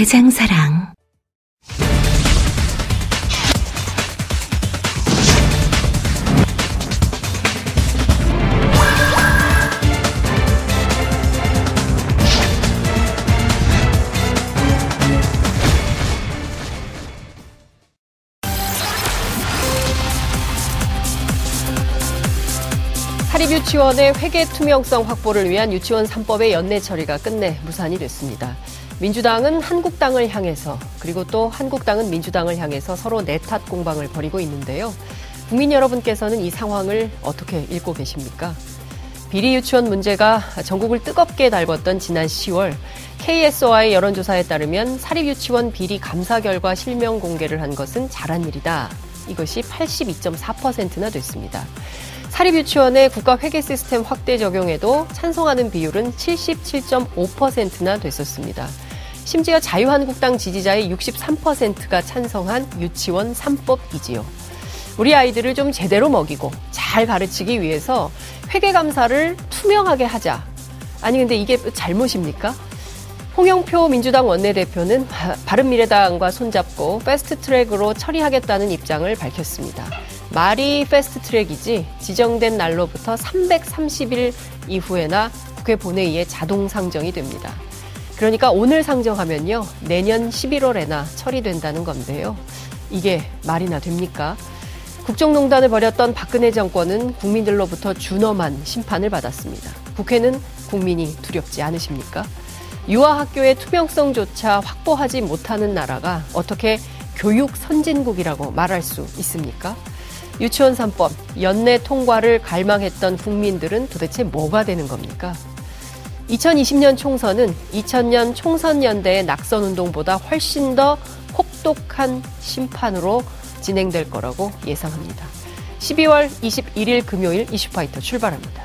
대장사랑. 사립유치원의 회계 투명성 확보를 위한 유치원 3법의 연내 처리가 끝내 무산이 됐습니다. 민주당은 한국당을 향해서 그리고 또 한국당은 민주당을 향해서 서로 내탓 공방을 벌이고 있는데요. 국민 여러분께서는 이 상황을 어떻게 읽고 계십니까? 비리 유치원 문제가 전국을 뜨겁게 달궜던 지난 10월 KSOI 여론조사에 따르면 사립유치원 비리 감사 결과 실명 공개를 한 것은 잘한 일이다. 이것이 82.4%나 됐습니다. 사립유치원의 국가 회계 시스템 확대 적용에도 찬성하는 비율은 77.5%나 됐었습니다. 심지어 자유한국당 지지자의 63%가 찬성한 유치원 3법이지요. 우리 아이들을 좀 제대로 먹이고 잘 가르치기 위해서 회계감사를 투명하게 하자. 아니, 근데 이게 잘못입니까? 홍영표 민주당 원내대표는 바른미래당과 손잡고 fast track으로 처리하겠다는 입장을 밝혔습니다. 말이 fast track이지 지정된 날로부터 330일 이후에나 국회 본회의에 자동 상정이 됩니다. 그러니까 오늘 상정하면요. 내년 11월에나 처리된다는 건데요. 이게 말이나 됩니까? 국정농단을 벌였던 박근혜 정권은 국민들로부터 준엄한 심판을 받았습니다. 국회는 국민이 두렵지 않으십니까? 유아학교의 투명성조차 확보하지 못하는 나라가 어떻게 교육 선진국이라고 말할 수 있습니까? 유치원 3법 연내 통과를 갈망했던 국민들은 도대체 뭐가 되는 겁니까? 2020년 총선은 2000년 총선연대의 낙선운동보다 훨씬 더 혹독한 심판으로 진행될 거라고 예상합니다. 12월 21일 금요일 이슈파이터 출발합니다.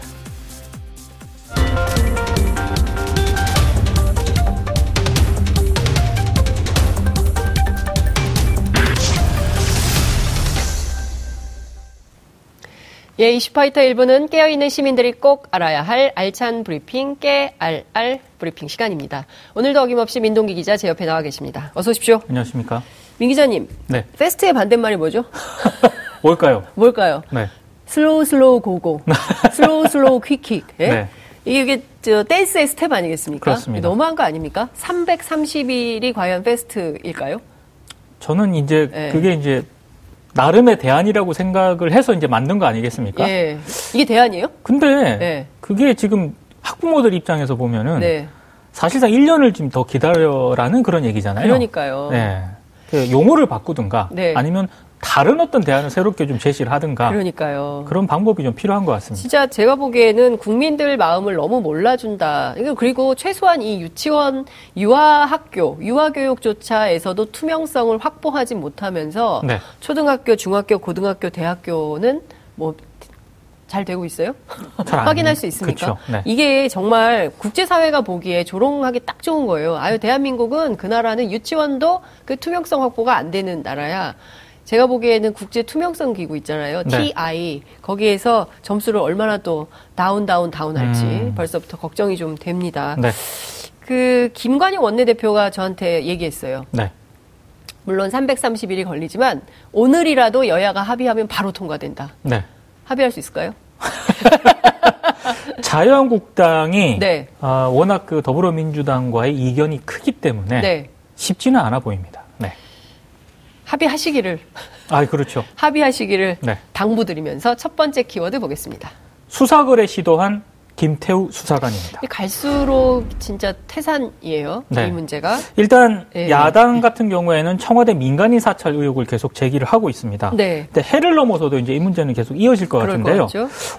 예, 이슈파이터 1부는 깨어있는 시민들이 꼭 알아야 할 알찬 브리핑, 깨알알 브리핑 시간입니다. 오늘도 어김없이 민동기 기자 제 옆에 나와 계십니다. 어서 오십시오. 안녕하십니까. 민 기자님. 네. fast의 반대말이 뭐죠? 뭘까요? 뭘까요? 네. slow slow go go. slow slow quick quick. 예? 네. 이게 저 댄스의 스텝 아니겠습니까? 그렇습니다. 너무한 거 아닙니까? 330일이 과연 fast일까요? 저는 이제 네. 그게 이제 나름의 대안이라고 생각을 해서 이제 만든 거 아니겠습니까? 예. 이게 대안이에요? 근데 네. 그게 지금 학부모들 입장에서 보면은 네. 사실상 1년을 좀 더 기다려라는 그런 얘기잖아요. 그러니까요. 네. 그 용어를 바꾸든가 네. 아니면 다른 어떤 대안을 새롭게 좀 제시를 하든가 그러니까요. 그런 방법이 좀 필요한 것 같습니다. 진짜 제가 보기에는 국민들 마음을 너무 몰라준다. 그리고 최소한 이 유치원, 유아학교, 유아교육조차에서도 투명성을 확보하지 못하면서 네. 초등학교, 중학교, 고등학교, 대학교는 뭐 잘 되고 있어요? 확인할. 수 있습니까? 네. 이게 정말 국제사회가 보기에 조롱하기 딱 좋은 거예요. 아유, 대한민국은 그 나라는 유치원도 그 투명성 확보가 안 되는 나라야. 제가 보기에는 국제 투명성 기구 있잖아요. 네. TI. 거기에서 점수를 얼마나 또 다운, 다운, 다운 할지 음. 벌써부터 걱정이 좀 됩니다. 네. 그, 김관영 원내대표가 저한테 얘기했어요. 네. 물론 330일이 걸리지만 오늘이라도 여야가 합의하면 바로 통과된다. 네. 합의할 수 있을까요? 자유한국당이 네. 아, 워낙 그 더불어민주당과의 이견이 크기 때문에 네. 쉽지는 않아 보입니다. 네. 합의하시기를, 아, 그렇죠. 합의하시기를 네. 당부드리면서 첫 번째 키워드 보겠습니다. 수사거래 시도한 김태우 수사관입니다. 이 갈수록 진짜 태산이에요. 네. 이 문제가. 일단 예. 야당 같은 경우에는 청와대 민간인 사찰 의혹을 계속 제기를 하고 있습니다. 네. 근데 해를 넘어서도 이제 이 문제는 계속 이어질 것 같은데요.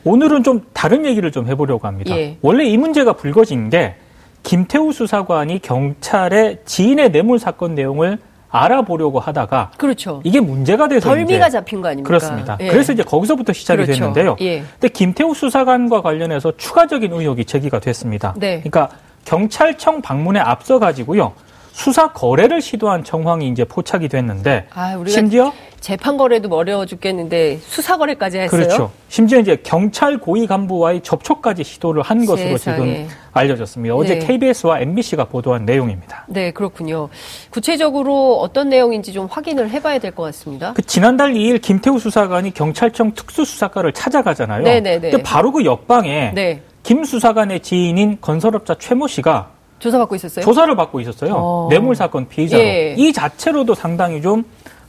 오늘은 좀 다른 얘기를 좀 해보려고 합니다. 예. 원래 이 문제가 불거진 게 김태우 수사관이 경찰의 지인의 뇌물 사건 내용을 알아보려고 하다가 그렇죠. 이게 문제가 돼서 덜미가 잡힌 거 아닙니까? 그렇습니다. 예. 그래서 이제 거기서부터 시작이 그렇죠. 됐는데요. 예. 근데 김태우 수사관과 관련해서 추가적인 의혹이 제기가 됐습니다. 네. 그러니까 경찰청 방문에 앞서 가지고요. 수사 거래를 시도한 정황이 이제 포착이 됐는데 아, 우리가 심지어 재판 거래도 어려워 죽겠는데 수사 거래까지 했어요. 그렇죠. 심지어 이제 경찰 고위 간부와의 접촉까지 시도를 한 것으로 세상에. 지금 알려졌습니다. 어제 네. KBS와 MBC가 보도한 내용입니다. 네, 그렇군요. 구체적으로 어떤 내용인지 좀 확인을 해봐야 될 것 같습니다. 그 지난달 2일 김태우 수사관이 경찰청 특수수사과를 찾아가잖아요. 네 네네. 근데 바로 그 옆방에 네, 김 수사관의 지인인 건설업자 최모 씨가 조사받고 있었어요. 조사를 받고 있었어요. 어. 뇌물 사건 피의자로. 예. 이 자체로도 상당히 좀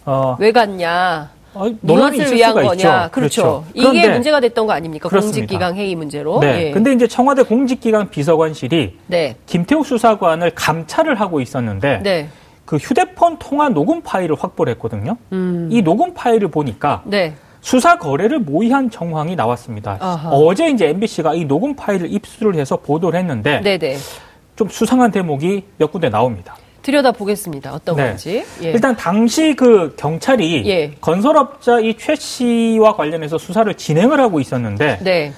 어, 왜 갔냐? 어, 논란이 있을 위한 수가 거냐? 있죠. 그렇죠. 이게 그런데, 문제가 됐던 거 아닙니까? 그렇습니다. 공직기강 회의 문제로. 네. 예. 근데 이제 청와대 공직기강 비서관실이 네, 김태우 수사관을 감찰을 하고 있었는데 네, 그 휴대폰 통화 녹음 파일을 확보를 했거든요. 음, 이 녹음 파일을 보니까 네, 수사 거래를 모의한 정황이 나왔습니다. 아하. 어제 이제 MBC가 이 녹음 파일을 입수를 해서 보도를 했는데 네, 네. 좀 수상한 대목이 몇 군데 나옵니다. 들여다 보겠습니다. 어떤 네. 건지. 예. 일단 당시 그 경찰이 예. 건설업자 이 최 씨와 관련해서 수사를 진행을 하고 있었는데 네,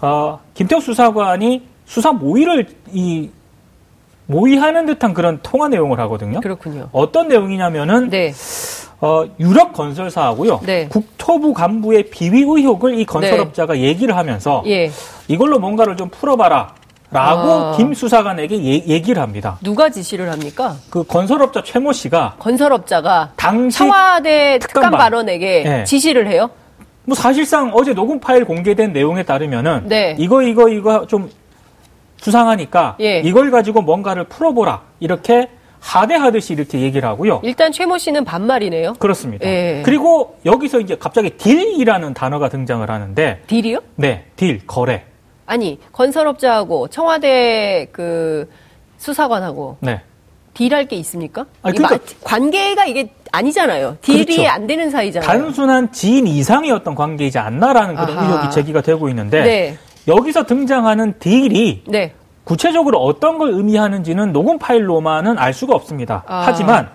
어, 김태우 수사관이 수사 모의를 이 모의하는 듯한 그런 통화 내용을 하거든요. 그렇군요. 어떤 내용이냐면은 네, 어, 유럽 건설사하고요. 네. 국토부 간부의 비위 의혹을 이 건설업자가 얘기를 하면서 예. 이걸로 뭔가를 좀 풀어봐라. 라고 아. 김 수사관에게 예- 얘기를 합니다. 누가 지시를 합니까? 그 건설업자 최모 씨가 건설업자가 당시 청와대 특감. 발언에게 네. 지시를 해요. 뭐 사실상 어제 녹음 파일 공개된 내용에 따르면은 네. 이거 이거 이거 좀 수상하니까 예. 이걸 가지고 뭔가를 풀어보라 이렇게 하대하듯이 이렇게 얘기를 하고요. 일단 최모 씨는 반말이네요. 그렇습니다. 예. 그리고 여기서 이제 갑자기 deal이라는 단어가 등장을 하는데 deal이요? 네, deal 거래. 아니 건설업자하고 청와대 그 수사관하고 네. deal할 게 있습니까? 아니, 그러니까- 관계가 이게 아니잖아요. deal이 그렇죠. 안 되는 사이잖아요. 단순한 지인 이상의 어떤 관계이지 않나라는 그런 아하. 의혹이 제기가 되고 있는데 네, 여기서 등장하는 딜이 네, 구체적으로 어떤 걸 의미하는지는 녹음 파일로만은 알 수가 없습니다. 아. 하지만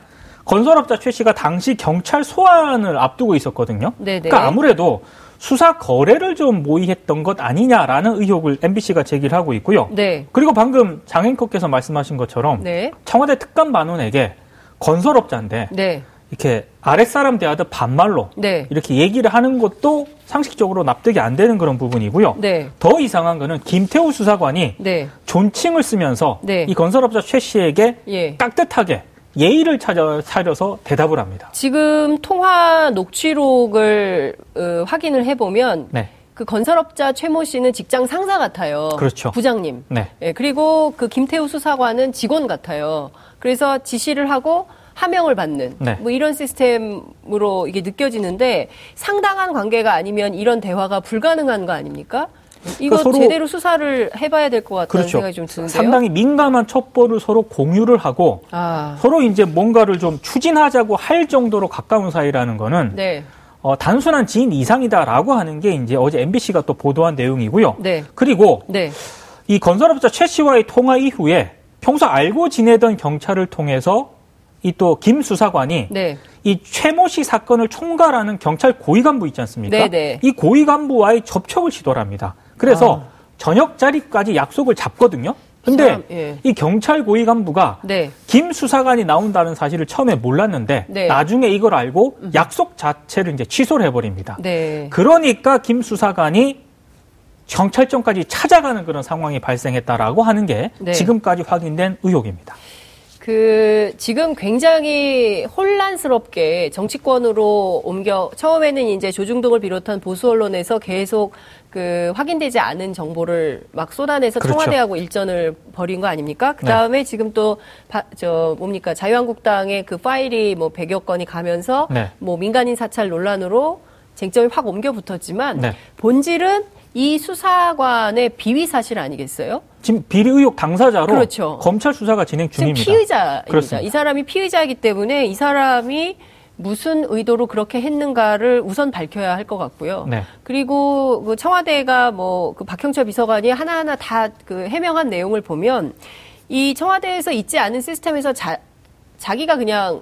건설업자 최 씨가 당시 경찰 소환을 앞두고 있었거든요. 네네. 그러니까 아무래도 수사 거래를 좀 모의했던 것 아니냐라는 의혹을 MBC가 제기를 하고 있고요. 네, 그리고 방금 장앵커께서 말씀하신 것처럼 네, 청와대 특감 반원에게 건설업자인데 네, 이렇게 아랫사람 대하듯 반말로 네, 이렇게 얘기를 하는 것도 상식적으로 납득이 안 되는 그런 부분이고요. 네, 더 이상한 거는 김태우 수사관이 네, 존칭을 쓰면서 네. 이 건설업자 최 씨에게 예. 깍듯하게 예의를 찾아, 차려서 대답을 합니다. 지금 통화 녹취록을 어, 확인을 해보면 네. 그 건설업자 최모 씨는 직장 상사 같아요. 그렇죠. 부장님. 네. 예, 그리고 그 김태우 수사관은 직원 같아요. 그래서 지시를 하고 하명을 받는 네. 뭐 이런 시스템으로 이게 느껴지는데 상당한 관계가 아니면 이런 대화가 불가능한 거 아닙니까? 이거 그러니까 제대로 수사를 해봐야 될 것 같다는 그렇죠. 생각이 좀 드는데요. 상당히 민감한 첩보를 서로 공유를 하고 아, 서로 이제 뭔가를 좀 추진하자고 할 정도로 가까운 사이라는 거는 네, 어, 단순한 지인 이상이다라고 하는 게 이제 어제 MBC가 또 보도한 내용이고요. 네, 그리고 네, 이 건설업자 최 씨와의 통화 이후에 평소 알고 지내던 경찰을 통해서 이 또 김 수사관이 네, 이 최모 씨 사건을 총괄하는 경찰 고위 간부 있지 않습니까? 네네. 이 고위 간부와의 접촉을 시도를 합니다. 그래서 아. 저녁 자리까지 약속을 잡거든요. 근데 사람, 예. 이 경찰 고위 간부가 네, 김 수사관이 나온다는 사실을 처음에 몰랐는데 네. 나중에 이걸 알고 약속 자체를 이제 취소를 해버립니다. 네. 그러니까 김 수사관이 경찰청까지 찾아가는 그런 상황이 발생했다라고 하는 게 네. 지금까지 확인된 의혹입니다. 그 지금 굉장히 혼란스럽게 정치권으로 옮겨 처음에는 이제 조중동을 비롯한 보수 언론에서 계속 그 확인되지 않은 정보를 막 쏟아내서 그렇죠. 청와대하고 일전을 벌인 거 아닙니까? 그 다음에 지금 또 저 뭡니까 자유한국당의 그 파일이 뭐 100여 건이 가면서 네. 뭐 민간인 사찰 논란으로 쟁점이 확 옮겨 붙었지만 네. 본질은 이 수사관의 비위 사실 아니겠어요? 지금 비리 의혹 당사자로 그렇죠. 검찰 수사가 진행 지금 중입니다. 피의자입니다. 그렇습니다. 이 사람이 피의자이기 때문에 이 사람이 무슨 의도로 그렇게 했는가를 우선 밝혀야 할 것 같고요. 네. 그리고 그 청와대가 뭐 그 박형철 비서관이 하나하나 다 그 해명한 내용을 보면 이 청와대에서 있지 않은 시스템에서 자, 자기가 그냥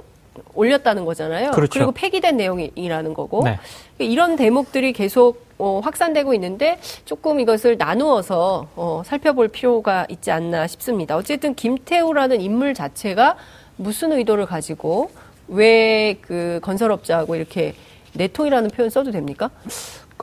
올렸다는 거잖아요. 그렇죠. 리고 폐기된 내용이라는 거고 네. 이런 대목들이 계속 어, 확산되고 있는데 조금 이것을 나누어서 어, 살펴볼 필요가 있지 않나 싶습니다. 어쨌든 김태우라는 인물 자체가 무슨 의도를 가지고 왜 그 건설업자하고 이렇게 내통이라는 표현 써도 됩니까?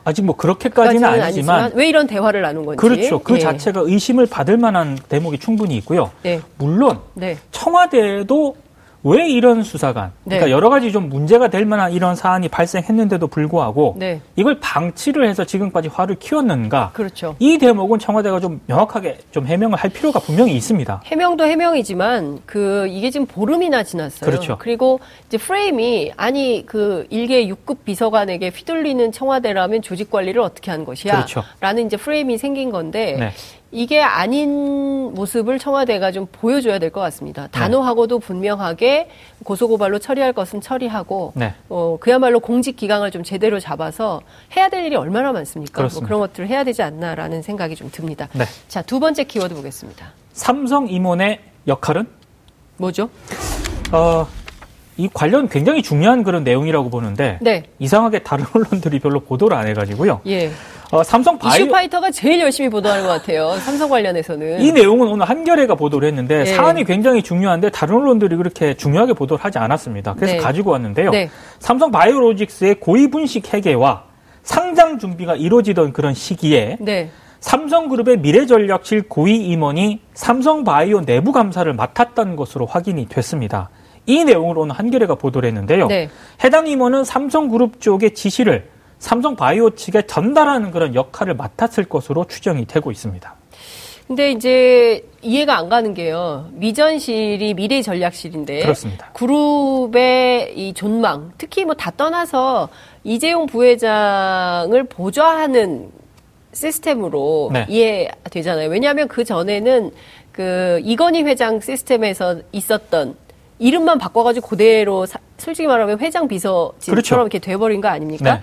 아직 뭐 그렇게까지는 까지는 아니지만 왜 이런 대화를 나눈 건지 그렇죠. 그 예. 자체가 의심을 받을 만한 대목이 충분히 있고요. 네. 물론 네. 청와대에도 왜 이런 수사관, 그러니까 네. 여러 가지 좀 문제가 될 만한 이런 사안이 발생했는데도 불구하고 네. 이걸 방치를 해서 지금까지 화를 키웠는가? 그렇죠. 이 대목은 청와대가 좀 명확하게 좀 해명을 할 필요가 분명히 있습니다. 해명도 해명이지만 그 이게 지금 보름이나 지났어요. 그렇죠. 그리고 이제 프레임이 아니 그 일개 6급 비서관에게 휘둘리는 청와대라면 조직 관리를 어떻게 하는 것이야? 그렇죠. 라는 이제 프레임이 생긴 건데 네. 이게 아닌 모습을 청와대가 좀 보여줘야 될것 네. 같습니다. 단호하고도 분명하게 고소고발로 처리할 것은 처리하고 네. 어, 그야말로 공직 기강을 좀 제대로 잡아서 해야 될 일이 얼마나 많습니까? 뭐. 그런 것들을 해야 되지 않나라는 생각이 좀 듭니다. 네. 자, 두 번째 키워드 보겠습니다. 삼성 임원의 역할은 뭐죠? 어, 이 관련 굉장히 중요한 그런 내용이라고 보는데 네. 이상하게 다른 언론들이 별로 보도를 안 해가지고요. 예. 어, 삼성 바이오 이슈파이터가 제일 열심히 보도하는 것 같아요. 삼성 관련해서는. 이 내용은 오늘 한겨레가 보도를 했는데 예. 사안이 굉장히 중요한데 다른 언론들이 그렇게 중요하게 보도를 하지 않았습니다. 그래서 네. 가지고 왔는데요. 네. 삼성 바이오로직스의 고위 분식 회계와 상장 준비가 이루어지던 그런 시기에 네. 삼성그룹의 미래전략실 고위 임원이 삼성바이오 내부 감사를 맡았던 것으로 확인이 됐습니다. 이 내용을 오늘 한겨레가 보도를 했는데요. 네. 해당 임원은 삼성그룹 쪽의 지시를 삼성바이오 측에 전달하는 그런 역할을 맡았을 것으로 추정이 되고 있습니다. 근데 이제 이해가 안 가는 게요. 미전실이 미래 전략실인데 그렇습니다. 그룹의 이 존망, 특히 뭐 다 떠나서 이재용 부회장을 보좌하는 시스템으로 네. 이해되잖아요. 왜냐하면 그 전에는 그 이건희 회장 시스템에서 있었던 이름만 바꿔가지고 그대로 사- 솔직히 말하면 회장 비서진처럼 그렇죠. 이렇게 돼버린 거 아닙니까? 네.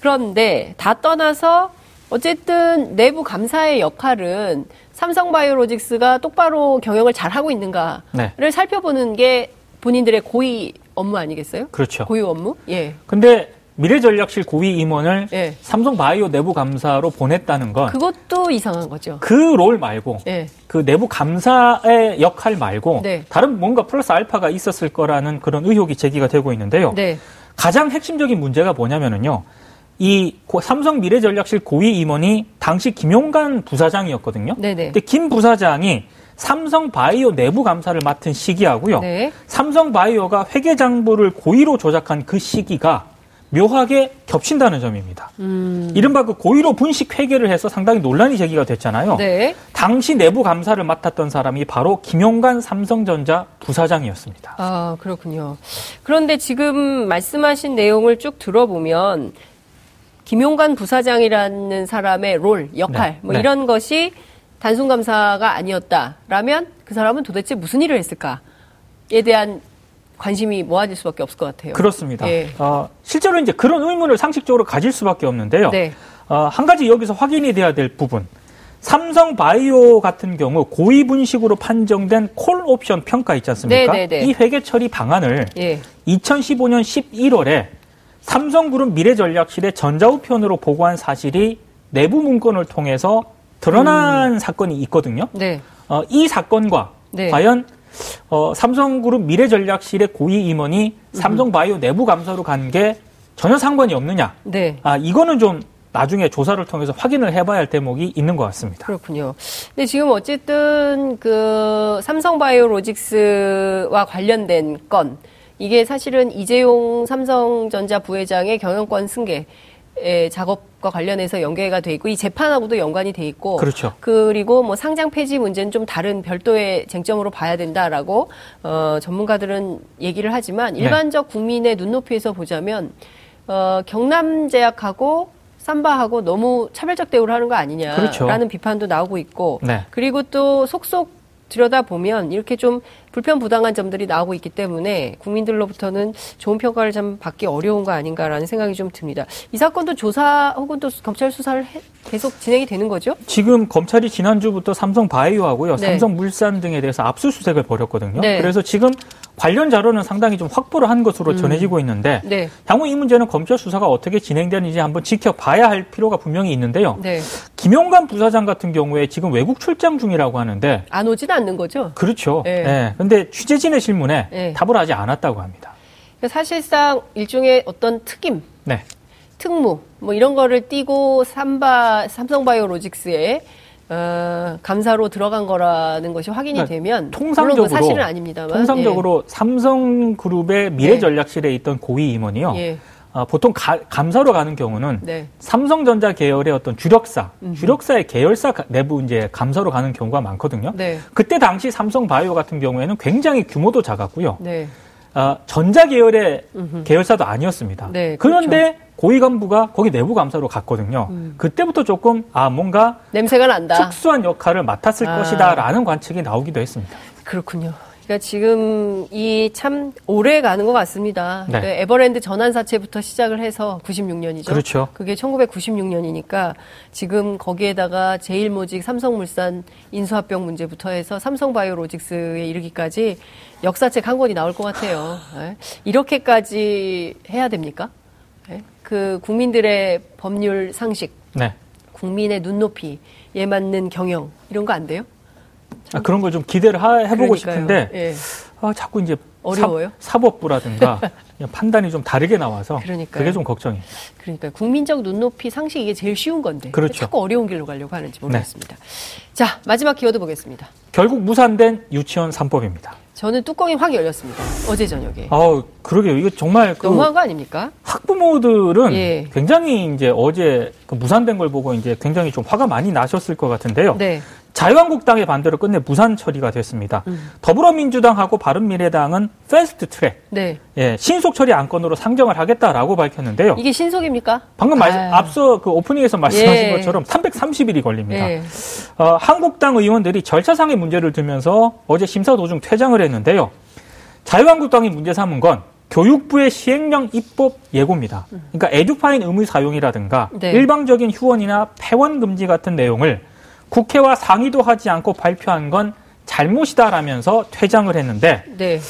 그런데 다 떠나서 어쨌든 내부 감사의 역할은 삼성바이오로직스가 똑바로 경영을 잘 하고 있는가를 네. 살펴보는 게 본인들의 고위 업무 아니겠어요? 그렇죠. 고위 업무? 예. 근데 미래전략실 고위 임원을 예. 삼성바이오 내부 감사로 보냈다는 건 그것도 이상한 거죠. 그 롤 말고 예. 그 내부 감사의 역할 말고 네. 다른 뭔가 플러스 알파가 있었을 거라는 그런 의혹이 제기가 되고 있는데요. 네. 가장 핵심적인 문제가 뭐냐면은요. 이 고- 삼성 미래전략실 고위 임원이 당시 김용관 부사장이었거든요. 네네. 근데 김 부사장이 삼성 바이오 내부 감사를 맡은 시기하고요. 네. 삼성 바이오가 회계 장부를 고의로 조작한 그 시기가 묘하게 겹친다는 점입니다. 음. 이른바 그 고의로 분식 회계를 해서 상당히 논란이 제기가 됐잖아요. 네. 당시 내부 감사를 맡았던 사람이 바로 김용관 삼성전자 부사장이었습니다. 아, 그렇군요. 그런데 지금 말씀하신 내용을 쭉 들어보면 김용관 부사장이라는 사람의 롤, 역할, 네, 뭐 네. 이런 것이 단순 감사가 아니었다라면 그 사람은 도대체 무슨 일을 했을까 에 대한 관심이 모아질 수밖에 없을 것 같아요. 그렇습니다. 예. 어, 실제로 이제 그런 의문을 상식적으로 가질 수밖에 없는데요. 네. 어, 한 가지 여기서 확인이 돼야 될 부분. 삼성 바이오 같은 경우 고위 분식으로 판정된 콜 옵션 평가 있지 않습니까? 네, 네, 네. 이 회계 처리 방안을 예. 2015년 11월에 삼성그룹 미래전략실에 전자우편으로 보고한 사실이 내부 문건을 통해서 드러난 사건이 있거든요. 네. 어, 이 사건과 네. 과연 어, 삼성그룹 미래전략실의 고위 임원이 삼성바이오 내부 감사로 간 게 전혀 상관이 없느냐? 네. 아 이거는 좀 나중에 조사를 통해서 확인을 해봐야 할 대목이 있는 것 같습니다. 그렇군요. 근데 지금 어쨌든 그 삼성바이오로직스와 관련된 건 이게 사실은 이재용 삼성전자 부회장의 경영권 승계 의 작업과 관련해서 연계가 돼 있고 이 재판하고도 연관이 돼 있고 그렇죠. 그리고 뭐 상장 폐지 문제는 좀 다른 별도의 쟁점으로 봐야 된다라고 어 전문가들은 얘기를 하지만 네. 일반적 국민의 눈높이에서 보자면 어 경남제약하고 삼바하고 너무 차별적 대우를 하는 거 아니냐라는 그렇죠. 비판도 나오고 있고 네. 그리고 또 속속 들여다보면 이렇게 좀 불편부당한 점들이 나오고 있기 때문에 국민들로부터는 좋은 평가를 좀 받기 어려운 거 아닌가라는 생각이 좀 듭니다. 이 사건도 조사 혹은 또 검찰 수사를 해, 계속 진행이 되는 거죠? 지금 검찰이 지난주부터 삼성 바이오하고요, 네. 삼성 물산 등에 대해서 압수수색을 벌였거든요. 네. 그래서 지금 관련 자료는 상당히 좀 확보를 한 것으로 음. 전해지고 있는데 네. 향후 이 문제는 검찰 수사가 어떻게 진행되는지 한번 지켜봐야 할 필요가 분명히 있는데요. 네. 김용관 부사장 같은 경우에 지금 외국 출장 중이라고 하는데 안 오진 않는 거죠? 그렇죠. 네. 네. 근데 취재진의 질문에 네. 답을 하지 않았다고 합니다. 사실상 일종의 어떤 특임, 네. 특무 뭐 이런 거를 띄고 삼바 삼성바이오로직스에 어, 감사로 들어간 거라는 것이 확인이 그러니까 되면 통상적으로 사실은 아닙니다만 통상적으로 예. 삼성그룹의 미래전략실에 있던 고위 임원이요. 예. 어, 보통 가, 감사로 가는 경우는 네. 삼성전자 계열의 어떤 주력사, 음흠. 주력사의 계열사 내부 이제 감사로 가는 경우가 많거든요. 네. 그때 당시 삼성바이오 같은 경우에는 굉장히 규모도 작았고요. 네. 어, 전자 계열의 음흠. 계열사도 아니었습니다. 네, 그런데 그렇죠. 고위 간부가 거기 내부 감사로 갔거든요. 음. 그때부터 조금 아 뭔가 냄새가 난다. 특수한 역할을 맡았을 아. 것이다라는 관측이 나오기도 했습니다. 그렇군요. 그러니까 지금 이 참 오래 가는 것 같습니다. 네. 그러니까 에버랜드 전환 사채부터 시작을 해서 96년이죠. 그렇죠. 그게 1996년이니까 지금 거기에다가 제일모직 삼성물산 인수합병 문제부터 해서 삼성바이오로직스에 이르기까지 역사책 한 권이 나올 것 같아요. 네. 이렇게까지 해야 됩니까? 네. 그 국민들의 법률 상식, 네. 국민의 눈높이에 맞는 경영 이런 거 안 돼요? 아, 그런 걸 좀 기대를 하, 해보고 그러니까요. 싶은데 예. 아, 자꾸 이제 어려워요? 사, 법부라든가 판단이 좀 다르게 나와서 그러니까요. 그게 좀 걱정이에요. 그러니까 국민적 눈높이 상식 이게 제일 쉬운 건데 그렇죠. 자꾸 어려운 길로 가려고 하는지 모르겠습니다. 네. 자 마지막 키워드 보겠습니다. 결국 무산된 유치원 3법입니다. 저는 뚜껑이 확 열렸습니다. 어제 저녁에. 아, 그러게요. 이거 정말 그 너무한 거 아닙니까? 학부모들은 예. 굉장히 이제 어제 그 무산된 걸 보고 이제 굉장히 좀 화가 많이 나셨을 것 같은데요. 네. 자유한국당의 반대로 끝내 무산 처리가 됐습니다. 음. 더불어민주당하고 바른미래당은 fast track, 네. 예, 신속 처리 안건으로 상정을 하겠다라고 밝혔는데요. 이게 신속입니까? 방금 말, 앞서 그 오프닝에서 말씀하신 예. 것처럼 330일이 걸립니다. 예. 어, 한국당 의원들이 절차상의 문제를 들면서 어제 심사 도중 퇴장을 했는데요. 자유한국당이 문제 삼은 건 교육부의 시행령 입법 예고입니다. 그러니까 에듀파인 의무 사용이라든가 네. 일방적인 휴원이나 폐원 금지 같은 내용을 국회와 상의도 하지 않고 발표한 건 잘못이다라면서 퇴장을 했는데 네.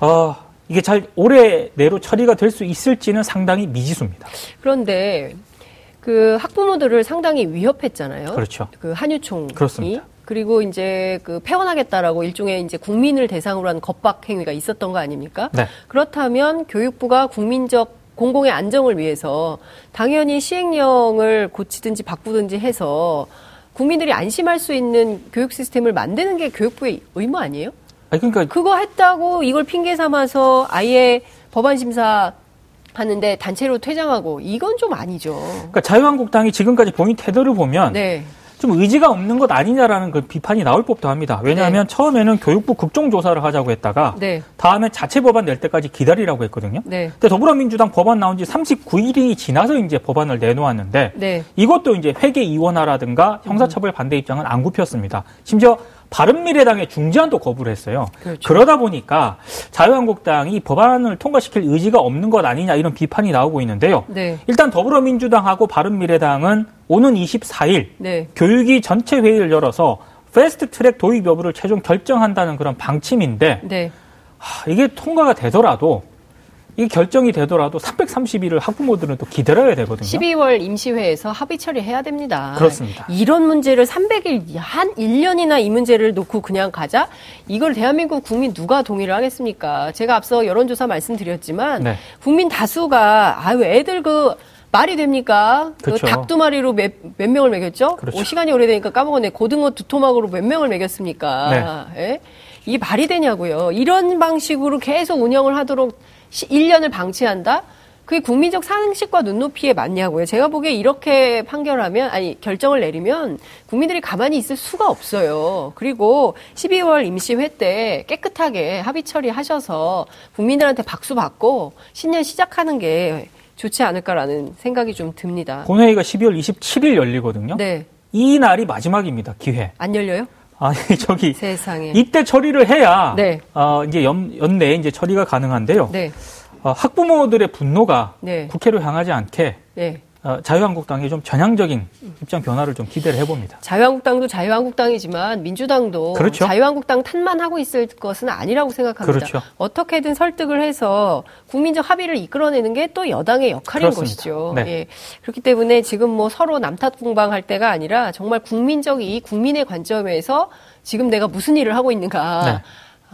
어, 이게 잘 올해 내로 처리가 될 수 있을지는 상당히 미지수입니다. 그런데 그 학부모들을 상당히 위협했잖아요. 그렇죠. 그 한유총이 그렇습니다. 그리고 이제 그 폐원하겠다라고 일종의 이제 국민을 대상으로 한 겁박 행위가 있었던 거 아닙니까? 네. 그렇다면 교육부가 국민적 공공의 안정을 위해서 당연히 시행령을 고치든지 바꾸든지 해서 국민들이 안심할 수 있는 교육 시스템을 만드는 게 교육부의 의무 아니에요? 아니, 그러니까 그거 했다고 이걸 핑계 삼아서 아예 법안 심사 하는데 단체로 퇴장하고 이건 좀 아니죠. 그러니까 자유한국당이 지금까지 본인 태도를 보면 네. 좀 의지가 없는 것 아니냐라는 그 비판이 나올 법도 합니다. 왜냐하면 네. 처음에는 교육부 국정조사를 하자고 했다가 네. 다음에 자체 법안 낼 때까지 기다리라고 했거든요. 네. 근데 더불어민주당 법안 나온 지 39일이 지나서 이제 법안을 내놓았는데 네. 이것도 이제 회계 이원화라든가 형사처벌 반대 입장은 안 굽혔습니다. 심지어 바른미래당의 중재안도 거부를 했어요. 그렇죠. 그러다 보니까 자유한국당이 법안을 통과시킬 의지가 없는 것 아니냐 이런 비판이 나오고 있는데요. 네. 일단 더불어민주당하고 바른미래당은 오는 24일 네. 교육위 전체 회의를 열어서 패스트 트랙 도입 여부를 최종 결정한다는 그런 방침인데 네. 하, 이게 통과가 되더라도 이 결정이 되더라도 330일을 학부모들은 또 기다려야 되거든요. 12월 임시회에서 합의 처리해야 됩니다. 그렇습니다. 이런 문제를 300일 한 1년이나 이 문제를 놓고 그냥 가자? 이걸 대한민국 국민 누가 동의를 하겠습니까? 제가 앞서 여론조사 말씀드렸지만 네. 국민 다수가 아유 애들 그 말이 됩니까? 그 그렇죠. 닭두 마리로 몇, 몇 명을 먹였죠? 그렇죠. 오, 시간이 오래되니까 까먹었네. 고등어 두 토막으로 몇 명을 먹였습니까? 네. 예? 이 말이 되냐고요. 이런 방식으로 계속 운영을 하도록 1년을 방치한다? 그게 국민적 상식과 눈높이에 맞냐고요. 제가 보기에 이렇게 판결하면, 아니, 결정을 내리면 국민들이 가만히 있을 수가 없어요. 그리고 12월 임시회 때 깨끗하게 합의 처리하셔서 국민들한테 박수 받고 신년 시작하는 게 좋지 않을까라는 생각이 좀 듭니다. 본회의가 12월 27일 열리거든요. 네. 이 날이 마지막입니다. 기회. 안 열려요? 아니 저기 세상에. 이때 처리를 해야 네. 어, 이제 연, 연내에 이제 처리가 가능한데요. 네. 어, 학부모들의 분노가 네. 국회로 향하지 않게 네. 어, 자유한국당이 좀 전향적인 입장 변화를 좀 기대를 해봅니다. 자유한국당도 자유한국당이지만 민주당도 그렇죠. 자유한국당 탓만 하고 있을 것은 아니라고 생각합니다. 그렇죠. 어떻게든 설득을 해서 국민적 합의를 이끌어내는 게 또 여당의 역할인 그렇습니다. 것이죠. 네. 예. 그렇기 때문에 지금 뭐 서로 남탓 공방할 때가 아니라 정말 국민적 이 국민의 관점에서 지금 내가 무슨 일을 하고 있는가. 네.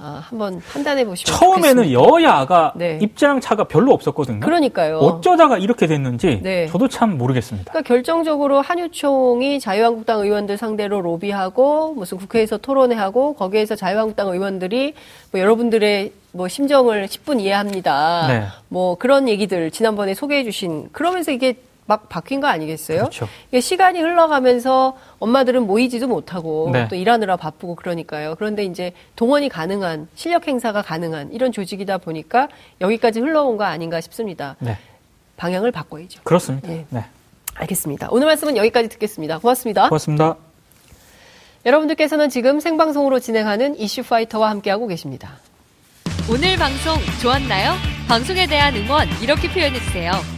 아, 한번 판단해 보시면 처음에는 좋겠습니다. 여야가 네. 입장 차가 별로 없었거든요. 그러니까요. 어쩌다가 이렇게 됐는지 네. 저도 참 모르겠습니다. 그러니까 결정적으로 한유총이 자유한국당 의원들 상대로 로비하고 무슨 국회에서 토론회하고 거기에서 자유한국당 의원들이 뭐 여러분들의 뭐 심정을 10분 이해합니다. 네. 뭐 그런 얘기들 지난번에 소개해 주신 그러면서 이게 막 바뀐 거 아니겠어요? 그렇죠. 시간이 흘러가면서 엄마들은 모이지도 못하고 네. 또 일하느라 바쁘고 그러니까요. 그런데 이제 동원이 가능한 실력 행사가 가능한 이런 조직이다 보니까 여기까지 흘러온 거 아닌가 싶습니다. 네. 방향을 바꿔야죠. 그렇습니다. 네. 네. 알겠습니다. 오늘 말씀은 여기까지 듣겠습니다. 고맙습니다. 고맙습니다. 여러분들께서는 지금 생방송으로 진행하는 이슈 파이터와 함께하고 계십니다. 오늘 방송 좋았나요? 방송에 대한 응원 이렇게 표현해주세요.